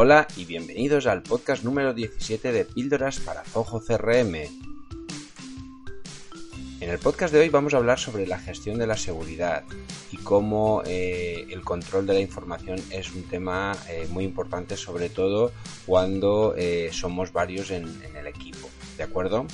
Hola y bienvenidos al podcast número 17 de Píldoras para Zoho CRM. En el podcast de hoy vamos a hablar sobre la gestión de la seguridad y cómo eh, el control de la información es un tema eh, muy importante, sobre todo cuando eh, somos varios en, en el equipo. ¿De acuerdo?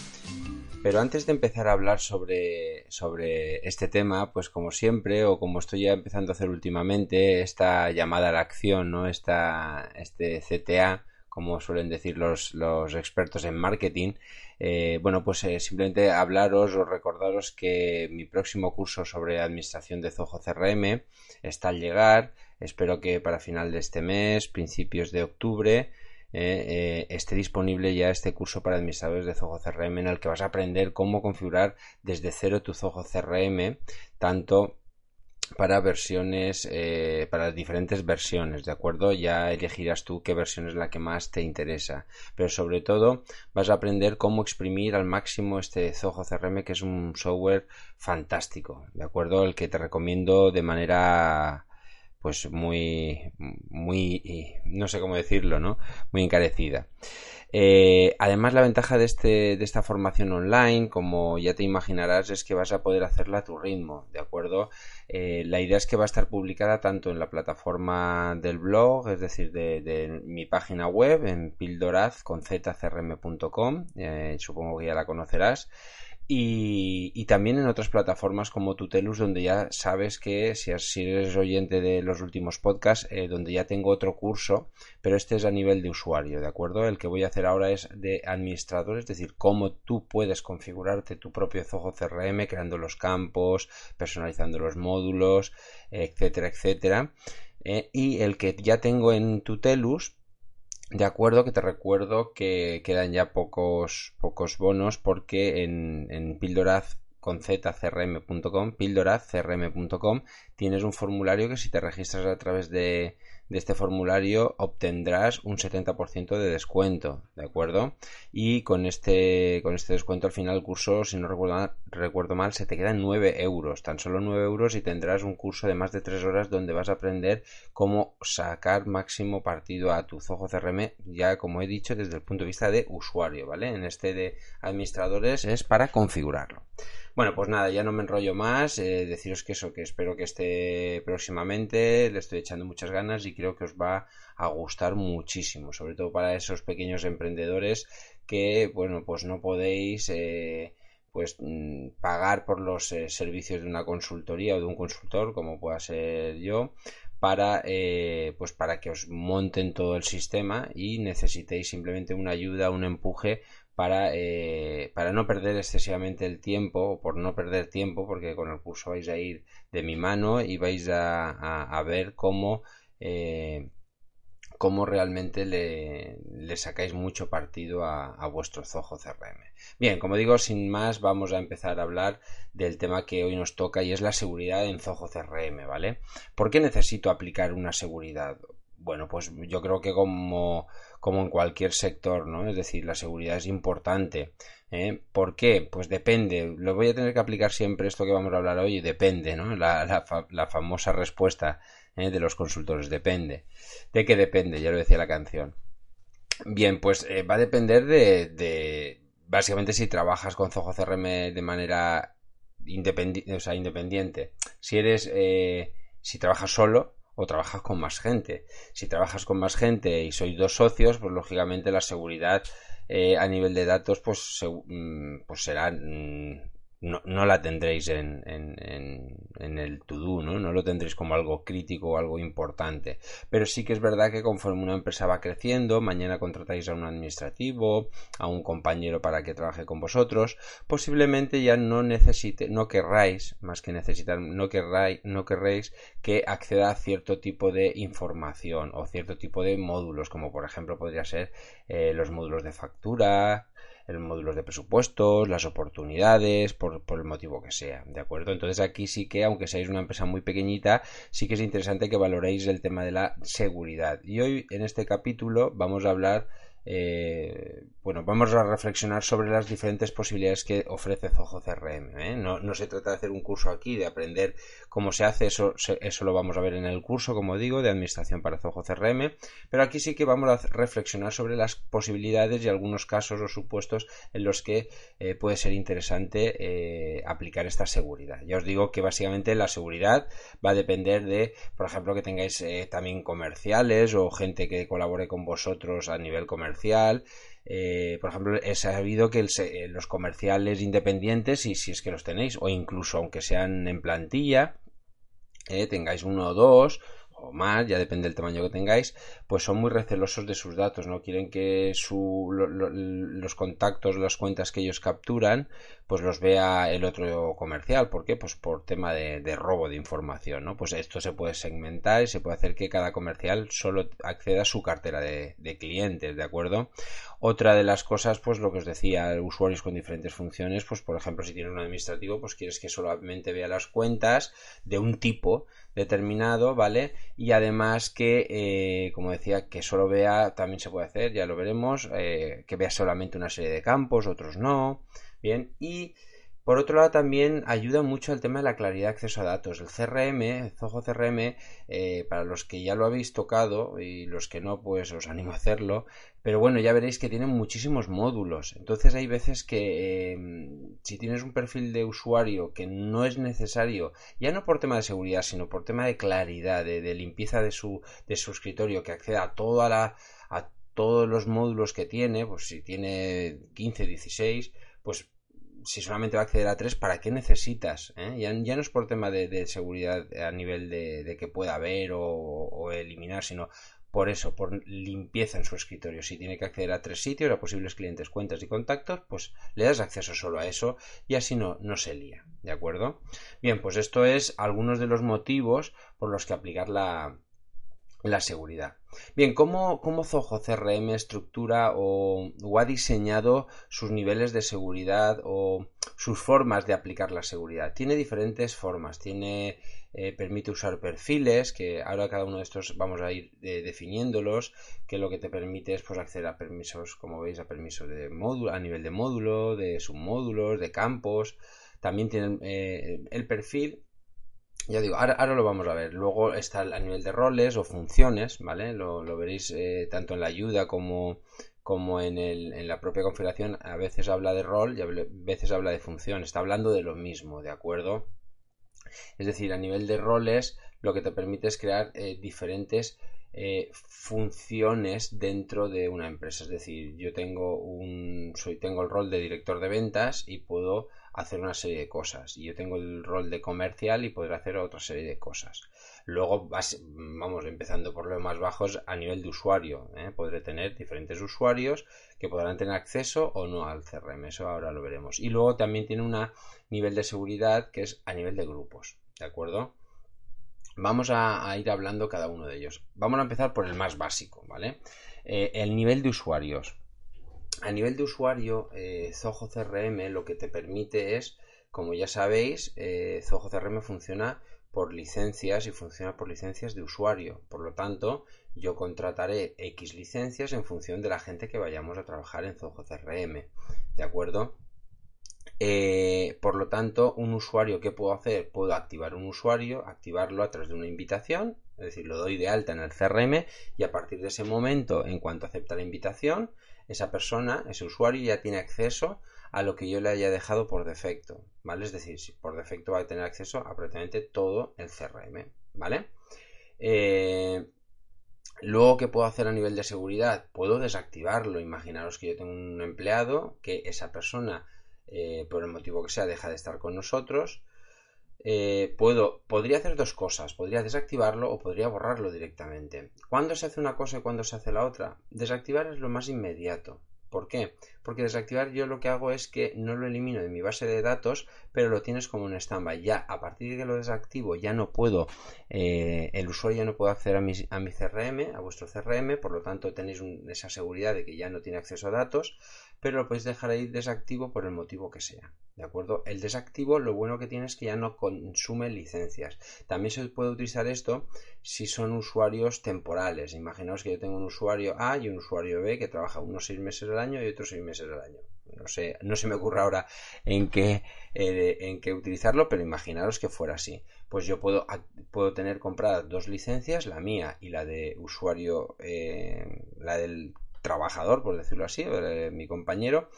Pero antes de empezar a hablar sobre, sobre este tema, pues como siempre, o como estoy ya empezando a hacer últimamente, esta llamada a la acción, ¿no? Esta, este CTA, como suelen decir los, los expertos en marketing, eh, bueno, pues eh, simplemente hablaros o recordaros que mi próximo curso sobre administración de Zoho CRM está al llegar. Espero que para final de este mes, principios de octubre, eh, eh, esté disponible ya este curso para administradores de Zoho CRM en el que vas a aprender cómo configurar desde cero tu Zoho CRM, tanto para versiones, eh, para las diferentes versiones, ¿de acuerdo? Ya elegirás tú qué versión es la que más te interesa. Pero sobre todo vas a aprender cómo exprimir al máximo este Zoho CRM, que es un software fantástico, ¿de acuerdo? El que te recomiendo de manera pues muy, muy, no sé cómo decirlo, ¿no? Muy encarecida. Eh, además, la ventaja de, este, de esta formación online, como ya te imaginarás, es que vas a poder hacerla a tu ritmo, ¿de acuerdo? Eh, la idea es que va a estar publicada tanto en la plataforma del blog, es decir, de, mi página web, en pildoraz.com, eh, supongo que ya la conocerás, y, también en otras plataformas como Tutelus, donde ya sabes que si, eres oyente de los últimos podcasts, eh, donde ya tengo otro curso, pero este es a nivel de usuario, ¿de acuerdo? El que voy a hacer ahora es de administrador, es decir, cómo tú puedes configurarte tu propio Zoho CRM, creando los campos, personalizando los módulos, etcétera, etcétera. Eh, y el que ya tengo en Tutelus, de acuerdo, que te recuerdo que quedan ya pocos, pocos bonos porque en, en con zcrm.com, pildorazcrm.com, tienes un formulario que si te registras a través de, de este formulario obtendrás un 70% de descuento, ¿de acuerdo? Y con este, con este descuento al final del curso, si no recuerdo, recuerdo mal, se te quedan 9 euros, tan solo 9 euros y tendrás un curso de más de 3 horas donde vas a aprender cómo sacar máximo partido a tu Zoho CRM, ya como he dicho, desde el punto de vista de usuario, ¿vale? En este de administradores es para configurarlo. Bueno, pues nada, ya no me enrollo más. Eh, deciros que eso, que espero que esté próximamente. Le estoy echando muchas ganas y creo que os va a gustar muchísimo, sobre todo para esos pequeños emprendedores que, bueno, pues no podéis. Eh, pues mm, pagar por los eh, servicios de una consultoría o de un consultor como pueda ser yo para pues para que os monten todo el sistema y necesitéis simplemente una ayuda un empuje para, eh, para no perder excesivamente el tiempo, o por no perder tiempo, porque con el curso vais a ir de mi mano y vais a, a, ver cómo, eh, cómo realmente le, sacáis mucho partido a, a, vuestro Zoho CRM. Bien, como digo, sin más, vamos a empezar a hablar del tema que hoy nos toca y es la seguridad en Zoho CRM, ¿vale? ¿Por qué necesito aplicar una seguridad? Bueno, pues yo creo que como como en cualquier sector, ¿no? Es decir, la seguridad es importante. ¿eh? ¿Por qué? Pues depende. Lo voy a tener que aplicar siempre esto que vamos a hablar hoy, depende, ¿no? La, famosa respuesta ¿eh? de los consultores, depende. ¿De qué depende? Ya lo decía la canción. Bien, pues eh, va a depender de, básicamente si trabajas con Zoho CRM de manera independiente, o sea, independiente. Si eres, si trabajas solo, o trabajas con más gente. Si trabajas con más gente y sois dos socios, pues lógicamente la seguridad eh, a nivel de datos pues, mm, pues será mm, no, no la tendréis en, en, en, el to-do, ¿no? No lo tendréis como algo crítico o algo importante. Pero sí que es verdad que conforme una empresa va creciendo, mañana contratáis a un administrativo, a un compañero para que trabaje con vosotros, posiblemente ya no necesite, no querráis, más que necesitar, no querráis, no querréis que acceda a cierto tipo de información o cierto tipo de módulos, como por ejemplo podría ser eh, los módulos de factura, módulos de presupuestos, las oportunidades, por, por, el motivo que sea, ¿de acuerdo? Entonces aquí sí que, aunque seáis una empresa muy pequeñita, sí que es interesante que valoréis el tema de la seguridad. Y hoy en este capítulo vamos a hablar eh, bueno, vamos a reflexionar sobre las diferentes posibilidades que ofrece Zoho CRM. ¿eh? No, se trata de hacer un curso aquí, de aprender cómo se hace, eso, eso lo vamos a ver en el curso, como digo, de Administración para Zoho CRM, pero aquí sí que vamos a reflexionar sobre las posibilidades y algunos casos o supuestos en los que eh, puede ser interesante aplicar esta seguridad. Ya os digo que básicamente la seguridad va a depender de, por ejemplo, que tengáis también comerciales o gente que colabore con vosotros a nivel comercial eh, por ejemplo, he sabido que eh, los comerciales independientes, y si es que los tenéis, o incluso aunque sean en plantilla, eh, tengáis uno o dos, o más, ya depende del tamaño que tengáis, pues son muy recelosos de sus datos, no quieren que su, los contactos, las cuentas que ellos capturan, pues los vea el otro comercial. ¿Por qué? Pues por tema de, robo de información, ¿no? Pues esto se puede segmentar y se puede hacer que cada comercial solo acceda a su cartera de, de clientes, ¿de acuerdo? Otra de las cosas, pues lo que os decía, usuarios con diferentes funciones, pues por ejemplo, si tienes un administrativo, pues quieres que solamente vea las cuentas de un tipo determinado, ¿vale? Y además que, eh, como decía, que solo vea, también se puede hacer, ya lo veremos, eh, que vea solamente una serie de campos, otros no, bien, y por otro lado, también ayuda mucho el tema de la claridad de acceso a datos. El CRM, el Zoho CRM, eh, para los que ya lo habéis tocado y los que no, pues os animo a hacerlo. Pero bueno, ya veréis que tiene muchísimos módulos. Entonces hay veces que em, si tienes un perfil de usuario que no es necesario, ya no por tema de seguridad, sino por tema de claridad, de, limpieza de su, de escritorio, que acceda a la, a todos los módulos que tiene, pues si tiene 15, 16, pues si solamente va a acceder a tres, ¿para qué necesitas? Eh? Ya, no es por tema de, seguridad a nivel de, que pueda haber o, eliminar, sino por eso, por limpieza en su escritorio. Si tiene que acceder a tres sitios, a posibles clientes, cuentas y contactos, pues le das acceso solo a eso y así no, no se lía. ¿De acuerdo? Bien, pues esto es algunos de los motivos por los que aplicar la, la seguridad. Bien, ¿cómo, cómo Zoho CRM estructura o, ha diseñado sus niveles de seguridad o sus formas de aplicar la seguridad? Tiene diferentes formas. Tiene, eh, permite usar perfiles, que ahora cada uno de estos vamos a ir eh, definiéndolos, que lo que te permite es pues, acceder a permisos, como veis, a permisos de módulo, a nivel de módulo, de submódulos, de campos. También tienen eh, el perfil ya digo, ahora, lo vamos a ver. Luego está a nivel de roles o funciones, ¿vale? Lo, veréis eh, tanto en la ayuda como, como en, el, en, la propia configuración. A veces habla de rol y a veces habla de función. Está hablando de lo mismo, ¿de acuerdo? Es decir, a nivel de roles, lo que te permite es crear eh, diferentes eh, funciones dentro de una empresa. Es decir, yo tengo un. soy, tengo el rol de director de ventas y puedo hacer una serie de cosas. Y yo tengo el rol de comercial y podré hacer otra serie de cosas. Luego, vamos, empezando por los más bajos a nivel de usuario. ¿eh? Podré tener diferentes usuarios que podrán tener acceso o no al CRM. Eso ahora lo veremos. Y luego también tiene un nivel de seguridad que es a nivel de grupos. ¿De acuerdo? Vamos a, ir hablando cada uno de ellos. Vamos a empezar por el más básico, ¿vale? Eh, el nivel de usuarios a nivel de usuario, eh, Zoho CRM lo que te permite es, como ya sabéis, eh, Zoho CRM funciona por licencias y funciona por licencias de usuario. Por lo tanto, yo contrataré X licencias en función de la gente que vayamos a trabajar en Zoho CRM. ¿De acuerdo? Eh, por lo tanto, un usuario, ¿qué puedo hacer? Puedo activar un usuario, activarlo a través de una invitación, es decir, lo doy de alta en el CRM y a partir de ese momento, en cuanto acepta la invitación, esa persona, ese usuario ya tiene acceso a lo que yo le haya dejado por defecto, ¿vale? Es decir, si por defecto va a tener acceso a prácticamente todo el CRM, ¿vale? Eh, luego, ¿qué puedo hacer a nivel de seguridad? Puedo desactivarlo. Imaginaros que yo tengo un empleado que esa persona eh, por el motivo que sea, deja de estar con nosotros. Eh, puedo, podría hacer dos cosas, podría desactivarlo o podría borrarlo directamente. ¿Cuándo se hace una cosa y cuándo se hace la otra? Desactivar es lo más inmediato. ¿Por qué? Porque desactivar yo lo que hago es que no lo elimino de mi base de datos, pero lo tienes como un standby. Ya a partir de que lo desactivo, ya no puedo, eh, el usuario ya no puede acceder a mi, a mi, CRM, a vuestro CRM, por lo tanto tenéis esa seguridad de que ya no tiene acceso a datos, pero lo podéis dejar ahí desactivo por el motivo que sea. ¿De acuerdo? El desactivo lo bueno que tiene es que ya no consume licencias. También se puede utilizar esto si son usuarios temporales. Imaginaos que yo tengo un usuario A y un usuario B que trabaja unos seis meses al año y otros seis meses al año. No sé, no se me ocurre ahora en qué, eh, en qué utilizarlo, pero imaginaros que fuera así. Pues yo puedo, puedo tener compradas dos licencias, la mía y la de usuario, eh, la del trabajador, por decirlo así, de mi compañero,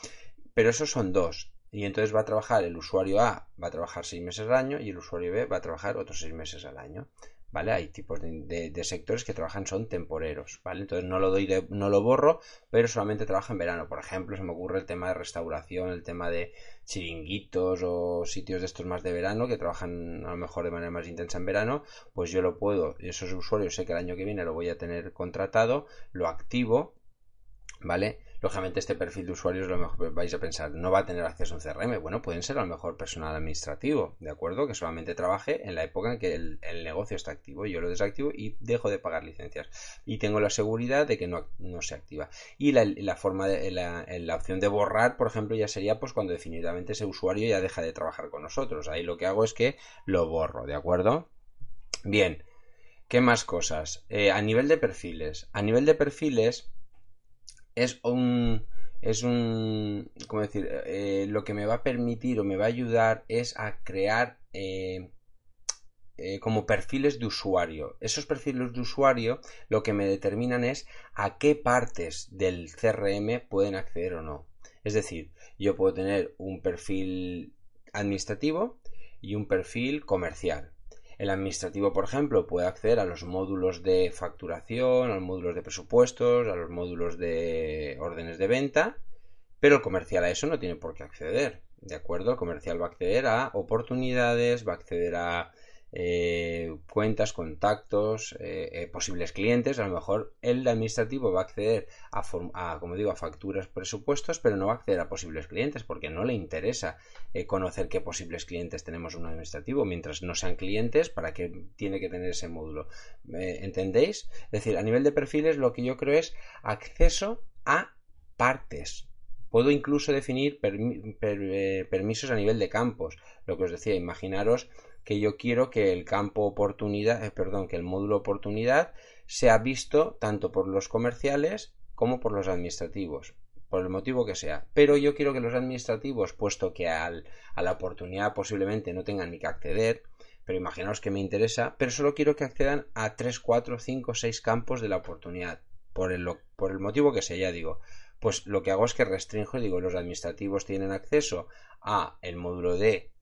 pero esos son dos y entonces va a trabajar el usuario A, va a trabajar seis meses al año y el usuario B va a trabajar otros seis meses al año. ¿Vale? Hay tipos de, sectores que trabajan, son temporeros, ¿vale? Entonces no lo doy no lo borro, pero solamente trabaja en verano. Por ejemplo, se me ocurre el tema de restauración, el tema de chiringuitos o sitios de estos más de verano que trabajan a lo mejor de manera más intensa en verano, pues yo lo puedo, esos usuarios sé que el año que viene lo voy a tener contratado, lo activo, ¿vale? Lógicamente este perfil de usuarios lo mejor vais a pensar, no va a tener acceso a un CRM. Bueno, pueden ser a lo mejor personal administrativo, ¿de acuerdo? Que solamente trabaje en la época en que el, negocio está activo. Yo lo desactivo y dejo de pagar licencias. Y tengo la seguridad de que no, se activa. Y la, forma de la, la, opción de borrar, por ejemplo, ya sería pues cuando definitivamente ese usuario ya deja de trabajar con nosotros. Ahí lo que hago es que lo borro, ¿de acuerdo? Bien. ¿Qué más cosas? Eh, a nivel de perfiles. A nivel de perfiles, es un es un ¿cómo decir? Eh, lo que me va a permitir o me va a ayudar es a crear eh, eh, como perfiles de usuario. Esos perfiles de usuario lo que me determinan es a qué partes del CRM pueden acceder o no. Es decir, yo puedo tener un perfil administrativo y un perfil comercial. El administrativo, por ejemplo, puede acceder a los módulos de facturación, a los módulos de presupuestos, a los módulos de órdenes de venta, pero el comercial a eso no tiene por qué acceder. ¿De acuerdo? El comercial va a acceder a oportunidades, va a acceder a eh, cuentas, contactos, eh, eh, posibles clientes. A lo mejor el administrativo va a acceder a, como digo, a facturas, presupuestos, pero no va a acceder a posibles clientes porque no le interesa conocer qué posibles clientes tenemos un administrativo. Mientras no sean clientes, ¿para qué tiene que tener ese módulo? ¿Entendéis? Es decir, a nivel de perfiles lo que yo creo es acceso a partes. Puedo incluso definir permisos a nivel de campos. Lo que os decía, imaginaros que yo quiero que el campo oportunidad, eh, perdón, que el módulo oportunidad sea visto tanto por los comerciales como por los administrativos, por el motivo que sea. Pero yo quiero que los administrativos, puesto que al, a la oportunidad posiblemente no tengan ni que acceder, pero imaginaos que me interesa, pero solo quiero que accedan a 3, 4, 5, 6 campos de la oportunidad, por el, por el motivo que sea, ya digo. Pues lo que hago es que restringo digo, los administrativos tienen acceso a el módulo de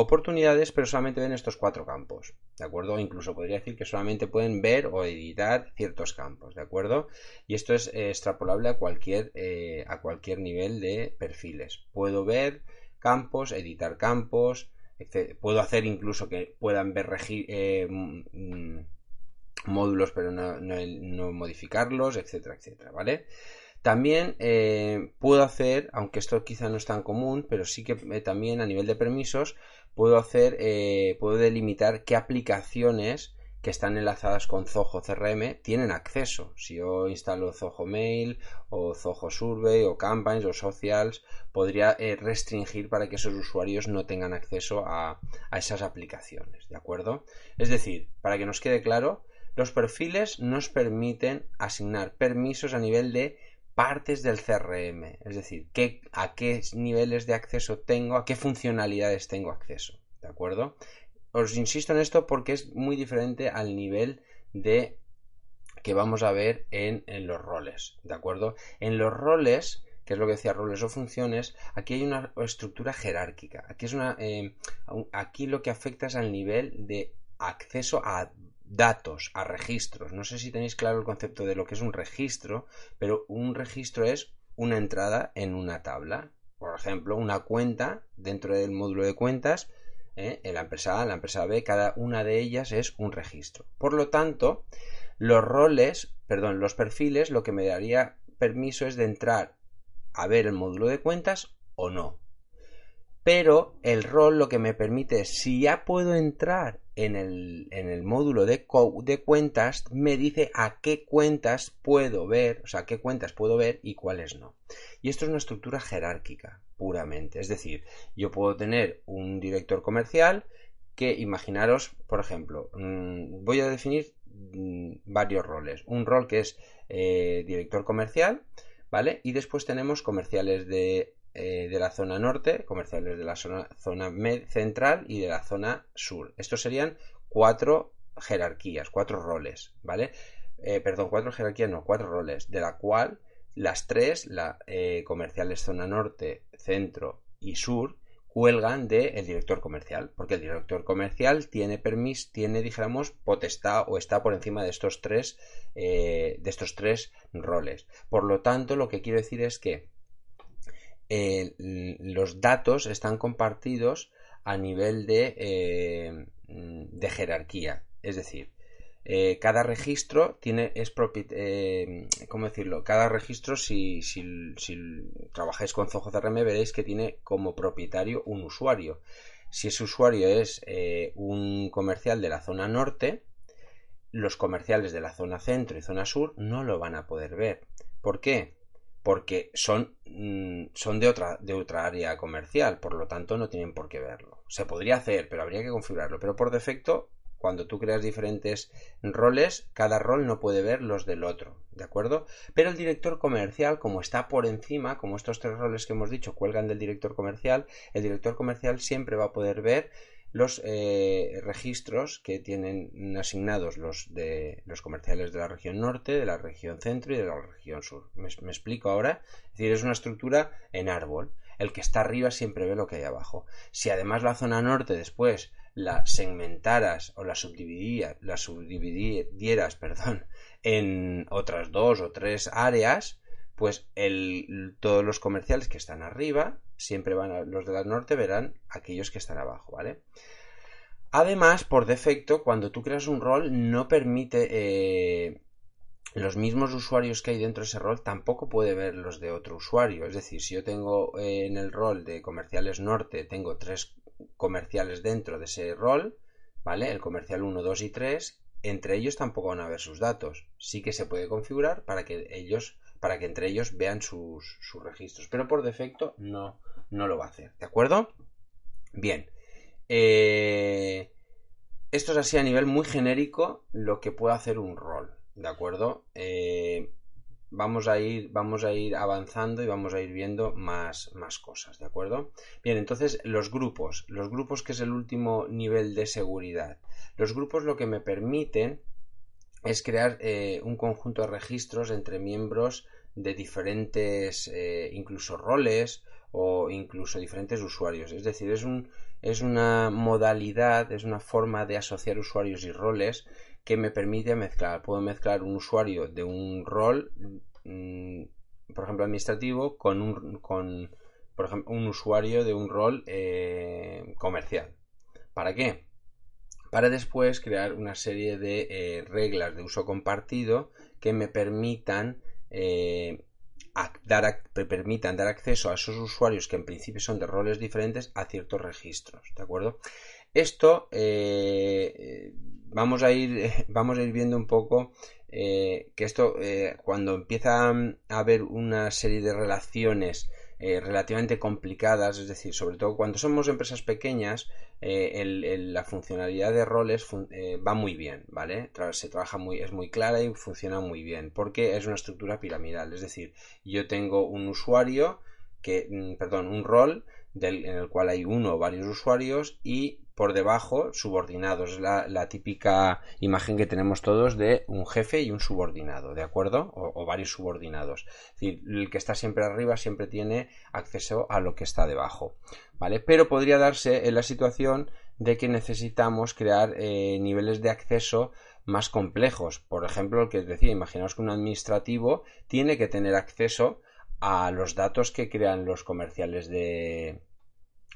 oportunidades, pero solamente ven estos cuatro campos, ¿de acuerdo? incluso podría decir que solamente pueden ver o editar ciertos campos, ¿de acuerdo? Y esto es eh, extrapolable a cualquier, eh, a cualquier nivel de perfiles. Puedo ver campos, editar campos, puedo hacer incluso que puedan ver eh, mm, módulos pero no, modificarlos, etcétera, etcétera, ¿vale? También eh, puedo hacer, aunque esto quizá no es tan común, pero sí que también a nivel de permisos puedo hacer, eh, puedo delimitar qué aplicaciones que están enlazadas con Zoho CRM tienen acceso. Si yo instalo Zoho Mail o Zoho Survey o Campaigns o Socials, podría restringir para que esos usuarios no tengan acceso a, a esas aplicaciones. ¿De acuerdo? Es decir, para que nos quede claro, los perfiles nos permiten asignar permisos a nivel de partes del CRM, es decir, qué, a qué niveles de acceso tengo, a qué funcionalidades tengo acceso, ¿de acuerdo? Os insisto en esto porque es muy diferente al nivel de que vamos a ver en, los roles, ¿de acuerdo? En los roles, que es lo que decía roles o funciones, aquí hay una estructura jerárquica. Aquí es una, eh, aquí lo que afecta es al nivel de acceso a datos, a registros. No sé si tenéis claro el concepto de lo que es un registro, pero un registro es una entrada en una tabla. por ejemplo, una cuenta dentro del módulo de cuentas, ¿eh? en la empresa A, en la empresa B, cada una de ellas es un registro. Por lo tanto, los roles, perdón, los perfiles, lo que me daría permiso es de entrar a ver el módulo de cuentas o no. Pero el rol lo que me permite es, si ya puedo entrar en el, módulo de, de, cuentas, me dice a qué cuentas puedo ver, o sea, qué cuentas puedo ver y cuáles no. Y esto es una estructura jerárquica, puramente. Es decir, yo puedo tener un director comercial que, imaginaros, por ejemplo, mm, voy a definir mm, varios roles. Un rol que es eh, director comercial, ¿vale? Y después tenemos comerciales de, eh, de la zona norte, comerciales de la zona, central y de la zona sur. Estos serían cuatro jerarquías, cuatro roles, ¿vale? Eh, perdón, cuatro jerarquías, no, cuatro roles, de la cual las tres, la comerciales zona norte, centro y sur, cuelgan del director comercial, porque el director comercial tiene permiso, tiene, dijéramos, potestad o está por encima de estos tres, eh, de estos tres roles. Por lo tanto, lo que quiero decir es que los datos están compartidos a nivel de, eh, jerarquía. Es decir, eh, cada registro tiene es eh, ¿cómo decirlo? Cada registro, si, trabajáis con Zoho CRM, veréis que tiene como propietario un usuario. Si ese usuario es eh, un comercial de la zona norte, los comerciales de la zona centro y zona sur no lo van a poder ver. ¿Por qué? Porque son, mm, son de, otra, de otra área comercial, por lo tanto no tienen por qué verlo. Se podría hacer, pero habría que configurarlo. Pero por defecto cuando tú creas diferentes roles, cada rol no puede ver los del otro, ¿de acuerdo? Pero el director comercial, como está por encima, como estos tres roles que hemos dicho cuelgan del director comercial, el director comercial siempre va a poder ver los eh, registros que tienen asignados los de los comerciales de la región norte, de la región centro y de la región sur. ¿Me, explico ahora? Es decir, es una estructura en árbol. El que está arriba siempre ve lo que hay abajo. Si además la zona norte después la segmentaras o la, la subdividieras perdón, en otras dos o tres áreas, pues todos los comerciales que están arriba, siempre van a, los de la norte verán aquellos que están abajo, ¿vale? Además, por defecto, cuando tú creas un rol, no permite eh, los mismos usuarios que hay dentro de ese rol tampoco puede ver los de otro usuario. Es decir, si yo tengo eh, en el rol de comerciales norte, tengo tres comerciales dentro de ese rol, ¿vale? El comercial 1, 2 y 3, entre ellos tampoco van a ver sus datos. Sí que se puede configurar para que ellos, para que entre ellos vean sus, registros, pero por defecto no, no lo va a hacer, ¿de acuerdo? Bien. Eh, esto es así a nivel muy genérico lo que puede hacer un rol, ¿de acuerdo? Eh, vamos a ir, vamos a ir avanzando y vamos a ir viendo más, más cosas, ¿de acuerdo? Bien, entonces los grupos, los grupos que es el último nivel de seguridad. Los grupos lo que me permiten es crear eh, un conjunto de registros entre miembros de diferentes, eh, incluso roles o incluso diferentes usuarios. Es decir, es, un, es una modalidad, es una forma de asociar usuarios y roles que me permite mezclar. Puedo mezclar un usuario de un rol, mm, por ejemplo, administrativo, con un, por ejemplo, un usuario de un rol eh, comercial. ¿Para qué? Para después crear una serie de eh, reglas de uso compartido que me permitan eh, dar, dar acceso a esos usuarios que en principio son de roles diferentes a ciertos registros, ¿de acuerdo? Esto vamos a ir, vamos a ir viendo un poco eh, que esto, eh, cuando empieza a haber una serie de relaciones eh, relativamente complicadas, es decir, sobre todo cuando somos empresas pequeñas, la funcionalidad de roles va muy bien, ¿vale? Se trabaja muy, es muy clara y funciona muy bien, porque es una estructura piramidal, es decir, yo tengo un usuario que, mm, perdón, un rol en el cual hay uno o varios usuarios y por debajo subordinados. Es la, típica imagen que tenemos todos de un jefe y un subordinado, ¿de acuerdo? O, varios subordinados. Es decir, el que está siempre arriba siempre tiene acceso a lo que está debajo, ¿vale? Pero podría darse en la situación de que necesitamos crear eh, niveles de acceso más complejos. Por ejemplo, el que decía, imaginaos que un administrativo tiene que tener acceso a los datos que crean los comerciales de,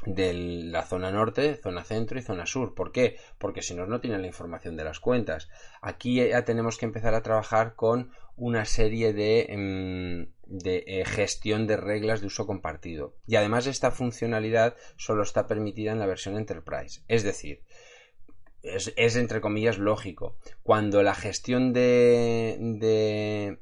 de la zona norte, zona centro y zona sur. ¿Por qué? Porque si no, no tienen la información de las cuentas. Aquí ya tenemos que empezar a trabajar con una serie de, em, de eh, gestión de reglas de uso compartido. Y además esta funcionalidad solo está permitida en la versión Enterprise. Es decir, es, es entre comillas lógico. Cuando la gestión de, de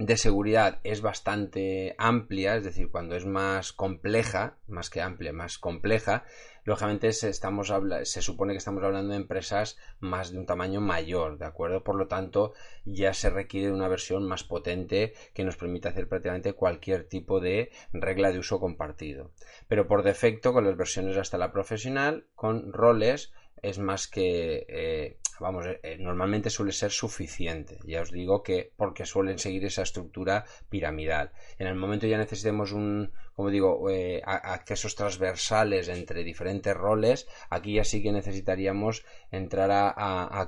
de seguridad es bastante amplia, es decir, cuando es más compleja, más que amplia, más compleja, lógicamente se, se supone que estamos hablando de empresas más de un tamaño mayor, ¿de acuerdo? Por lo tanto, ya se requiere una versión más potente que nos permita hacer prácticamente cualquier tipo de regla de uso compartido. Pero por defecto, con las versiones hasta la profesional, con roles, es más que eh, vamos, eh, eh, normalmente suele ser suficiente. Ya os digo que porque suelen seguir esa estructura piramidal. En el momento ya necesitemos un, como digo, accesos transversales entre diferentes roles, aquí ya sí que necesitaríamos entrar a,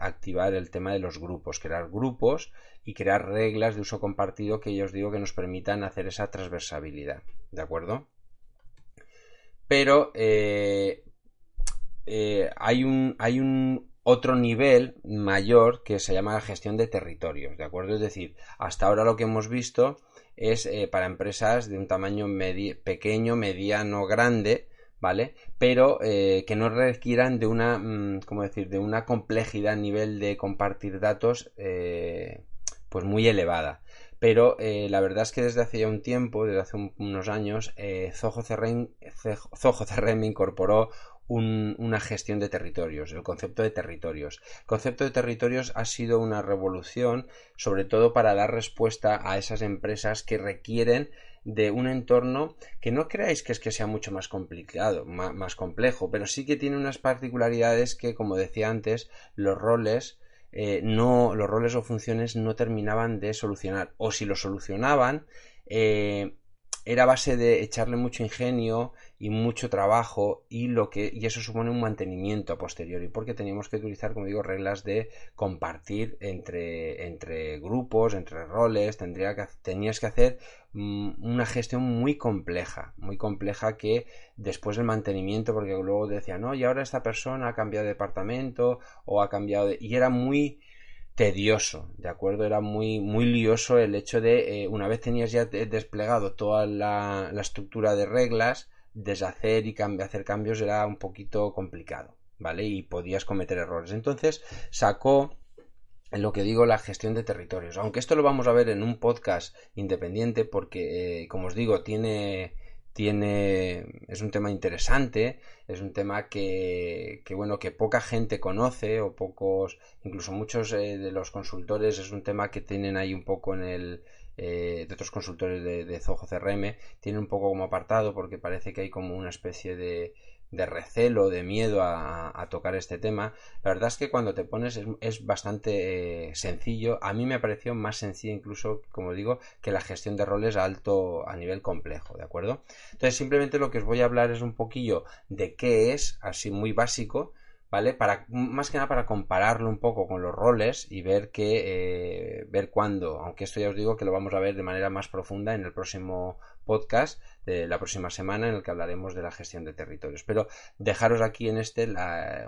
activar el tema de los grupos, crear grupos y crear reglas de uso compartido que ya os digo que nos permitan hacer esa transversabilidad. ¿De acuerdo? Pero eh, hay un, hay un otro nivel mayor que se llama la gestión de territorios, ¿de acuerdo? Es decir, hasta ahora lo que hemos visto es eh, para empresas de un tamaño pequeño, mediano, grande, ¿vale? Pero eh, que no requieran de una, mm, ¿cómo decir?, de una complejidad a nivel de compartir datos, pues muy elevada. Pero la verdad es que desde hace ya un tiempo, desde hace unos años, Zoho CRM, Zoho incorporó una gestión de territorios, el concepto de territorios. El concepto de territorios ha sido una revolución, sobre todo para dar respuesta a esas empresas que requieren de un entorno que no creáis que es que sea mucho más complicado, más, complejo, pero sí que tiene unas particularidades que, como decía antes, los roles eh, no, los roles o funciones no terminaban de solucionar, o si lo solucionaban, eh, era base de echarle mucho ingenio y mucho trabajo y lo que y eso supone un mantenimiento a posteriori porque teníamos que utilizar como digo reglas de compartir entre entre grupos entre roles tendría que tenías que hacer mm, una gestión muy compleja muy compleja que después del mantenimiento porque luego decía no y ahora esta persona ha cambiado de departamento o ha cambiado de, y era muy tedioso, ¿de acuerdo? Era muy, muy lioso el hecho de, eh, una vez tenías ya desplegado toda la, estructura de reglas, deshacer y hacer cambios era un poquito complicado, ¿vale? Y podías cometer errores. Entonces sacó lo que digo la gestión de territorios. Aunque esto lo vamos a ver en un podcast independiente porque, eh, como os digo, tiene tiene es un tema interesante es un tema que, que, bueno que poca gente conoce o pocos incluso muchos eh, de los consultores es un tema que tienen ahí un poco en el eh, de otros consultores de, de Zoho CRM tienen un poco como apartado porque parece que hay como una especie de de recelo, de miedo a, tocar este tema. La verdad es que cuando te pones es, bastante eh, sencillo. A mí me pareció más sencillo incluso, como digo, que la gestión de roles alto, a nivel complejo, ¿de acuerdo? Entonces simplemente lo que os voy a hablar es un poquillo de qué es, así muy básico, ¿vale? Para, más que nada para compararlo un poco con los roles y ver que, eh, ver cuándo, aunque esto ya os digo que lo vamos a ver de manera más profunda en el próximo podcast de la próxima semana en el que hablaremos de la gestión de territorios. Pero dejaros aquí en este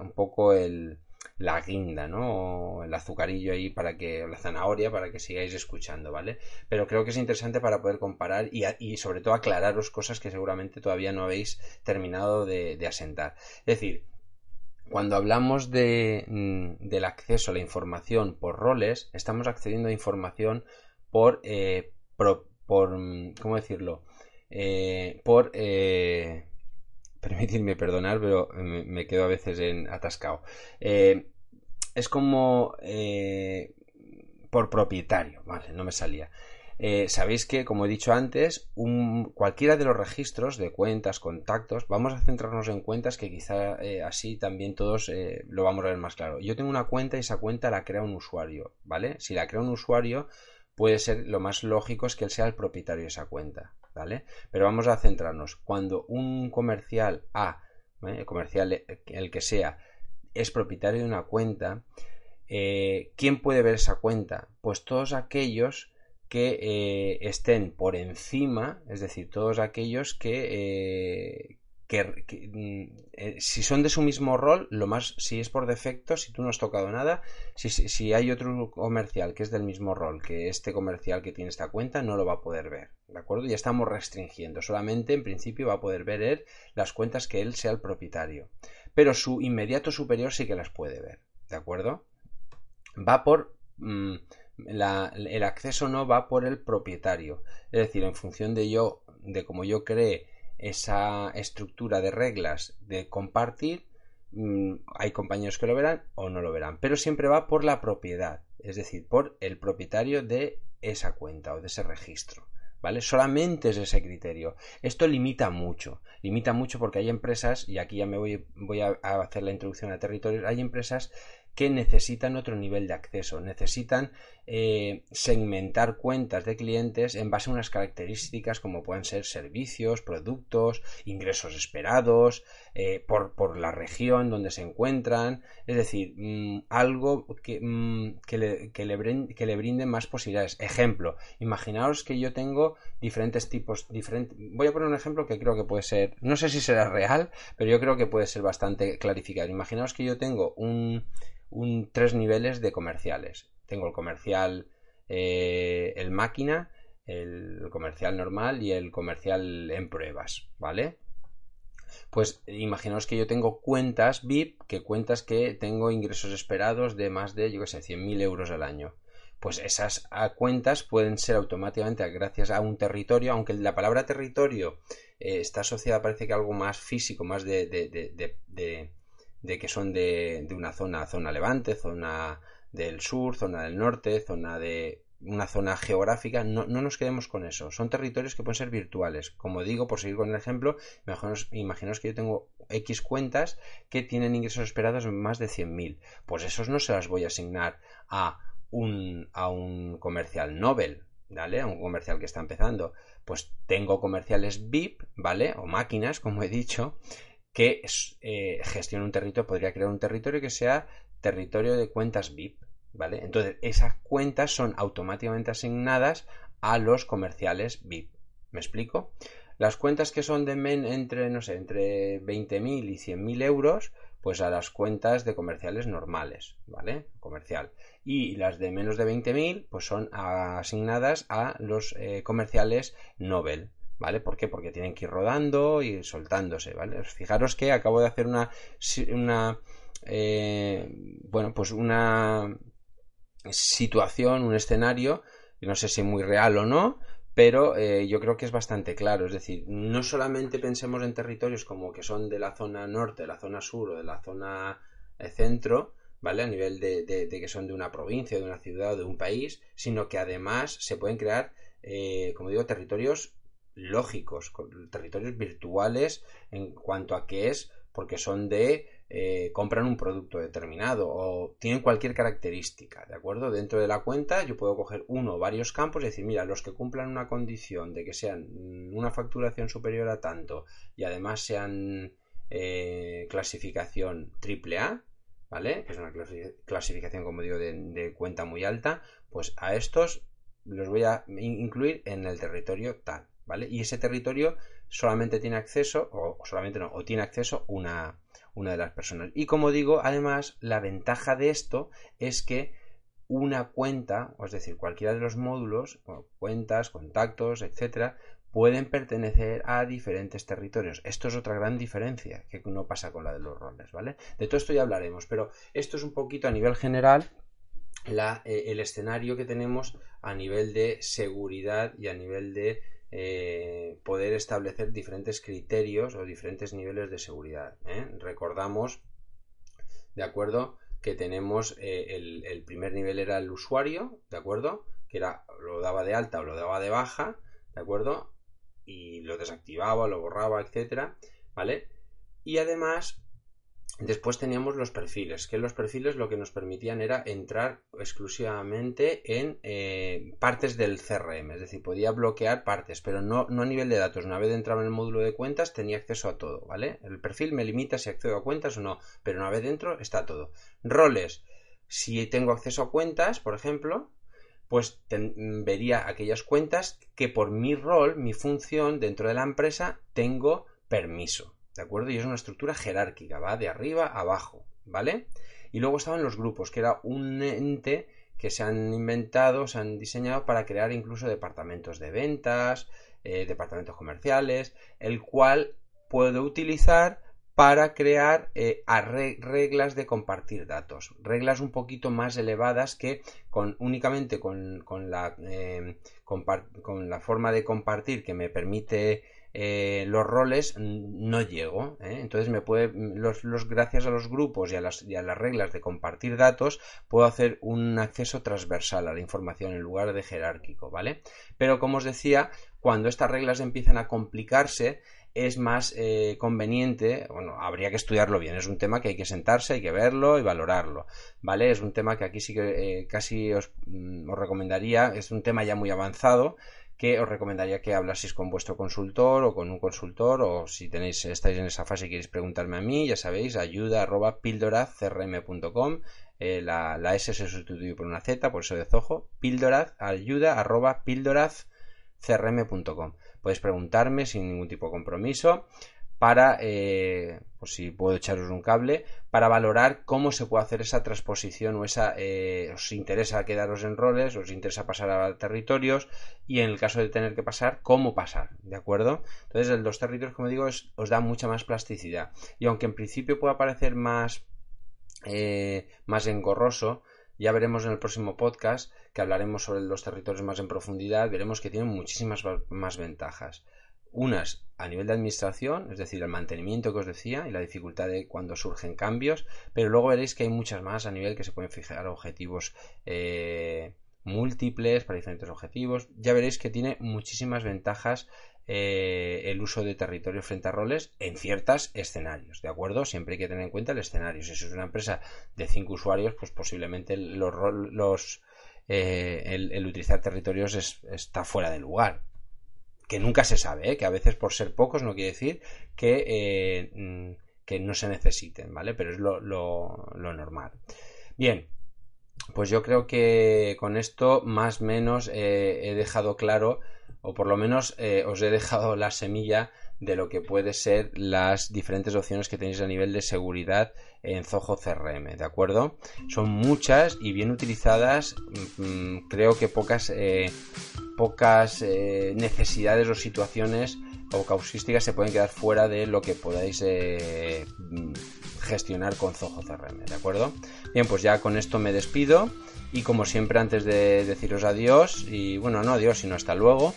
un poco el, la guinda, ¿no? el azucarillo ahí para que, la zanahoria para que sigáis escuchando, ¿vale? Pero creo que es interesante para poder comparar y, sobre todo aclararos cosas que seguramente todavía no habéis terminado de, de asentar. Es decir, cuando hablamos de, mm, del acceso a la información por roles, estamos accediendo a información por, eh, por, mm, ¿cómo decirlo? Eh, por, eh, permitidme perdonar, pero me, quedo a veces en atascado. es como por propietario, vale, no me salía. Eh, sabéis que, como he dicho antes, cualquiera de los registros de cuentas, contactos, vamos a centrarnos en cuentas que quizá eh, así también todos eh, lo vamos a ver más claro. Yo tengo una cuenta y esa cuenta la crea un usuario, ¿vale? Si la crea un usuario, puede ser lo más lógico es que él sea el propietario de esa cuenta, ¿vale? Pero vamos a centrarnos. Cuando un comercial A, comercial el que sea, es propietario de una cuenta, ¿quién puede ver esa cuenta? Pues todos aquellos que eh, estén por encima, es decir, todos aquellos que, eh, mm, eh, si son de su mismo rol, lo más, si es por defecto, si tú no has tocado nada, si, hay otro comercial que es del mismo rol que este comercial que tiene esta cuenta, no lo va a poder ver, ¿de acuerdo? Ya estamos restringiendo, solamente en principio va a poder ver él las cuentas que él sea el propietario, pero su inmediato superior sí que las puede ver, ¿de acuerdo? Va por... Mm, el acceso no va por el propietario, es decir, en función de yo, de como yo cree esa estructura de reglas de compartir, mm, hay compañeros que lo verán o no lo verán, pero siempre va por la propiedad, es decir, por el propietario de esa cuenta o de ese registro. ¿Vale? Solamente es ese criterio. Esto limita mucho. Limita mucho porque hay empresas, y aquí ya me voy, voy a hacer la introducción a territorios, hay empresas que necesitan otro nivel de acceso, necesitan eh, segmentar cuentas de clientes en base a unas características como pueden ser servicios, productos, ingresos esperados, eh, por, la región donde se encuentran, es decir, mm, algo que, mm, que, le, que, le, brinde más posibilidades. Ejemplo, imaginaos que yo tengo diferentes tipos, diferentes... voy a poner un ejemplo que creo que puede ser, no sé si será real, pero yo creo que puede ser bastante clarificado. Imaginaos que yo tengo un un, tres niveles de comerciales. Tengo el comercial, eh, el máquina, el comercial normal y el comercial en pruebas, ¿vale? Pues imaginaos que yo tengo cuentas VIP, que cuentas que tengo ingresos esperados de más de, yo qué sé, 100.000 euros al año. Pues esas cuentas pueden ser automáticamente gracias a un territorio, aunque la palabra territorio eh, está asociada parece que algo más físico, más de, de de que son de, una zona, zona levante, zona del sur, zona del norte, zona de una zona geográfica, no, nos quedemos con eso. Son territorios que pueden ser virtuales. Como digo, por seguir con el ejemplo, imaginaos, que yo tengo X cuentas que tienen ingresos esperados más de 100.000. Pues esos no se las voy a asignar a un, a un comercial Nobel, ¿vale? A un comercial que está empezando. Pues tengo comerciales VIP, ¿vale? O máquinas, como he dicho, que eh, un territorio, podría crear un territorio que sea territorio de cuentas VIP, ¿vale? Entonces, esas cuentas son automáticamente asignadas a los comerciales VIP. ¿Me explico? Las cuentas que son de men entre, no sé, entre 20.000 y 100.000 euros, pues a las cuentas de comerciales normales, ¿vale? Comercial. Y las de menos de 20.000, pues son asignadas a los eh, comerciales Nobel, ¿vale? ¿Por qué? Porque tienen que ir rodando y soltándose, ¿vale? Fijaros que acabo de hacer una, una eh, bueno, pues una situación, un escenario, no sé si muy real o no, pero eh, yo creo que es bastante claro. Es decir, no solamente pensemos en territorios como que son de la zona norte, de la zona sur o de la zona eh, centro, ¿vale? A nivel de, que son de una provincia, de una ciudad o de un país, sino que además se pueden crear, como digo, territorios lógicos, territorios virtuales en cuanto a qué es, porque son de eh, compran un producto determinado o tienen cualquier característica, ¿de acuerdo? Dentro de la cuenta yo puedo coger uno o varios campos y decir, mira, los que cumplan una condición de que sean una facturación superior a tanto y además sean eh, clasificación AAA, ¿vale? Que es una clasificación, como digo, de cuenta muy alta, pues a estos los voy a incluir en el territorio tal. ¿vale? Y ese territorio solamente tiene acceso, o solamente no, o tiene acceso una, una de las personas. Y como digo, además, la ventaja de esto es que una cuenta, es decir, cualquiera de los módulos, cuentas, contactos, etcétera, pueden pertenecer a diferentes territorios. Esto es otra gran diferencia que no pasa con la de los roles, ¿vale? De todo esto ya hablaremos, pero esto es un poquito a nivel general la, eh, el escenario que tenemos a nivel de seguridad y a nivel de eh, poder establecer diferentes criterios o diferentes niveles de seguridad. ¿eh? Recordamos, de acuerdo, que tenemos eh, el, primer nivel era el usuario, de acuerdo, que era lo daba de alta o lo daba de baja, de acuerdo, y lo desactivaba, lo borraba, etcétera, ¿vale? Y además Después teníamos los perfiles, que los perfiles lo que nos permitían era entrar exclusivamente en eh, partes del CRM, es decir, podía bloquear partes, pero no, no a nivel de datos. Una vez entraba en el módulo de cuentas tenía acceso a todo, ¿vale? El perfil me limita si accedo a cuentas o no, pero una vez dentro está todo. Roles, si tengo acceso a cuentas, por ejemplo, pues vería aquellas cuentas que por mi rol, mi función dentro de la empresa, tengo permiso. ¿De acuerdo? Y es una estructura jerárquica, va de arriba a abajo, ¿vale? Y luego estaban los grupos, que era un ente que se han inventado, se han diseñado para crear incluso departamentos de ventas, eh, departamentos comerciales, el cual puedo utilizar para crear eh, reglas de compartir datos, reglas un poquito más elevadas que con, únicamente con, la, eh, con la forma de compartir que me permite eh, los roles no llego. ¿eh? Entonces me puede, los, gracias a los grupos y a, las, y a, las, reglas de compartir datos, puedo hacer un acceso transversal a la información en lugar de jerárquico, ¿vale? Pero como os decía, cuando estas reglas empiezan a complicarse, es más eh, conveniente, bueno, habría que estudiarlo bien, es un tema que hay que sentarse, hay que verlo y valorarlo, ¿vale? Es un tema que aquí sí que casi os, mm, os recomendaría, es un tema ya muy avanzado, que os recomendaría que hablaseis con vuestro consultor o con un consultor o si tenéis estáis en esa fase y queréis preguntarme a mí, ya sabéis, ayuda arroba pildorazcrm.com eh, la, la, S se sustituye por una Z, por eso de zojo, pildoraz, ayuda arroba pildorazcrm.com podéis preguntarme sin ningún tipo de compromiso para, eh, si puedo echaros un cable, para valorar cómo se puede hacer esa transposición o esa, eh, os interesa quedaros en roles, os interesa pasar a territorios y en el caso de tener que pasar, cómo pasar, ¿de acuerdo? Entonces, el dos territorios, como digo, os da mucha más plasticidad. Y aunque en principio pueda parecer más, eh, más engorroso, ya veremos en el próximo podcast que hablaremos sobre los territorios más en profundidad, veremos que tienen muchísimas más ventajas unas a nivel de administración, es decir, el mantenimiento que os decía y la dificultad de cuando surgen cambios, pero luego veréis que hay muchas más a nivel que se pueden fijar objetivos eh, múltiples para diferentes objetivos. Ya veréis que tiene muchísimas ventajas eh, el uso de territorio frente a roles en ciertos escenarios, ¿de acuerdo? Siempre hay que tener en cuenta el escenario. Si es una empresa de cinco usuarios, pues posiblemente los, eh, el, utilizar territorios está fuera de lugar que nunca se sabe, ¿eh? que a veces por ser pocos no quiere decir que, eh, mm, que no se necesiten, ¿vale? Pero es lo, lo, normal. Bien, pues yo creo que con esto más o menos eh, he dejado claro, o por lo menos os he dejado la semilla de lo que puede ser las diferentes opciones que tenéis a nivel de seguridad en Zoho CRM, ¿de acuerdo? Son muchas y bien utilizadas, mm, creo que pocas pocas eh, necesidades o situaciones o causísticas se pueden quedar fuera de lo que podáis eh, gestionar con Zoho CRM, ¿de acuerdo? Bien, pues ya con esto me despido y como siempre antes de deciros adiós y bueno, no adiós, sino hasta luego,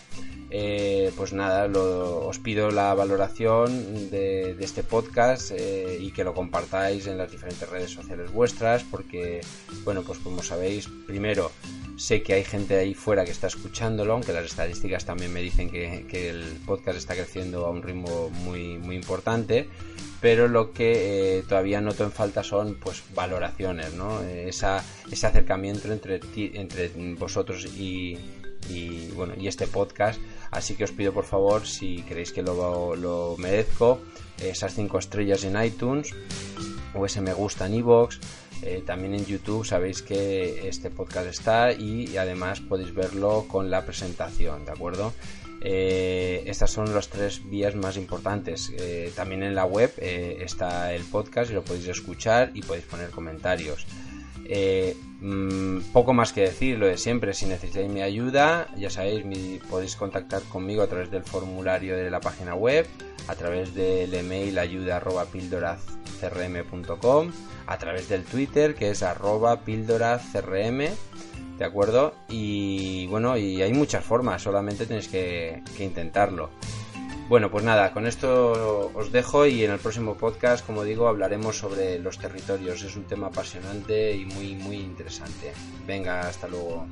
eh, pues nada, os pido la valoración de, este podcast y que lo compartáis en las diferentes redes sociales vuestras porque, bueno, pues como sabéis, primero Sé que hay gente ahí fuera que está escuchándolo, aunque las estadísticas también me dicen que, el podcast está creciendo a un ritmo muy, muy importante. Pero lo que eh, todavía noto en falta son pues valoraciones, ¿no? Esa, ese acercamiento entre, entre vosotros y, bueno y este podcast así que os pido por favor si creéis que lo, lo merezco esas cinco estrellas en iTunes o ese me gusta en iVoox eh, también en YouTube sabéis que este podcast está y, además podéis verlo con la presentación, ¿de acuerdo? Eh, estas son las tres vías más importantes. Eh, también en la web está el podcast y lo podéis escuchar y podéis poner comentarios. Mm, poco más que decir, lo de siempre, si necesitáis mi ayuda, ya sabéis, podéis contactar conmigo a través del formulario de la página web, a través del email ayuda.pildoracrm.com a través del Twitter que es arroba píldora crm, ¿de acuerdo? Y bueno, y hay muchas formas, solamente tenéis que intentarlo. Bueno, pues nada, con esto os dejo y en el próximo podcast, como digo, hablaremos sobre los territorios. Es un tema apasionante y muy, muy interesante. Venga, hasta luego.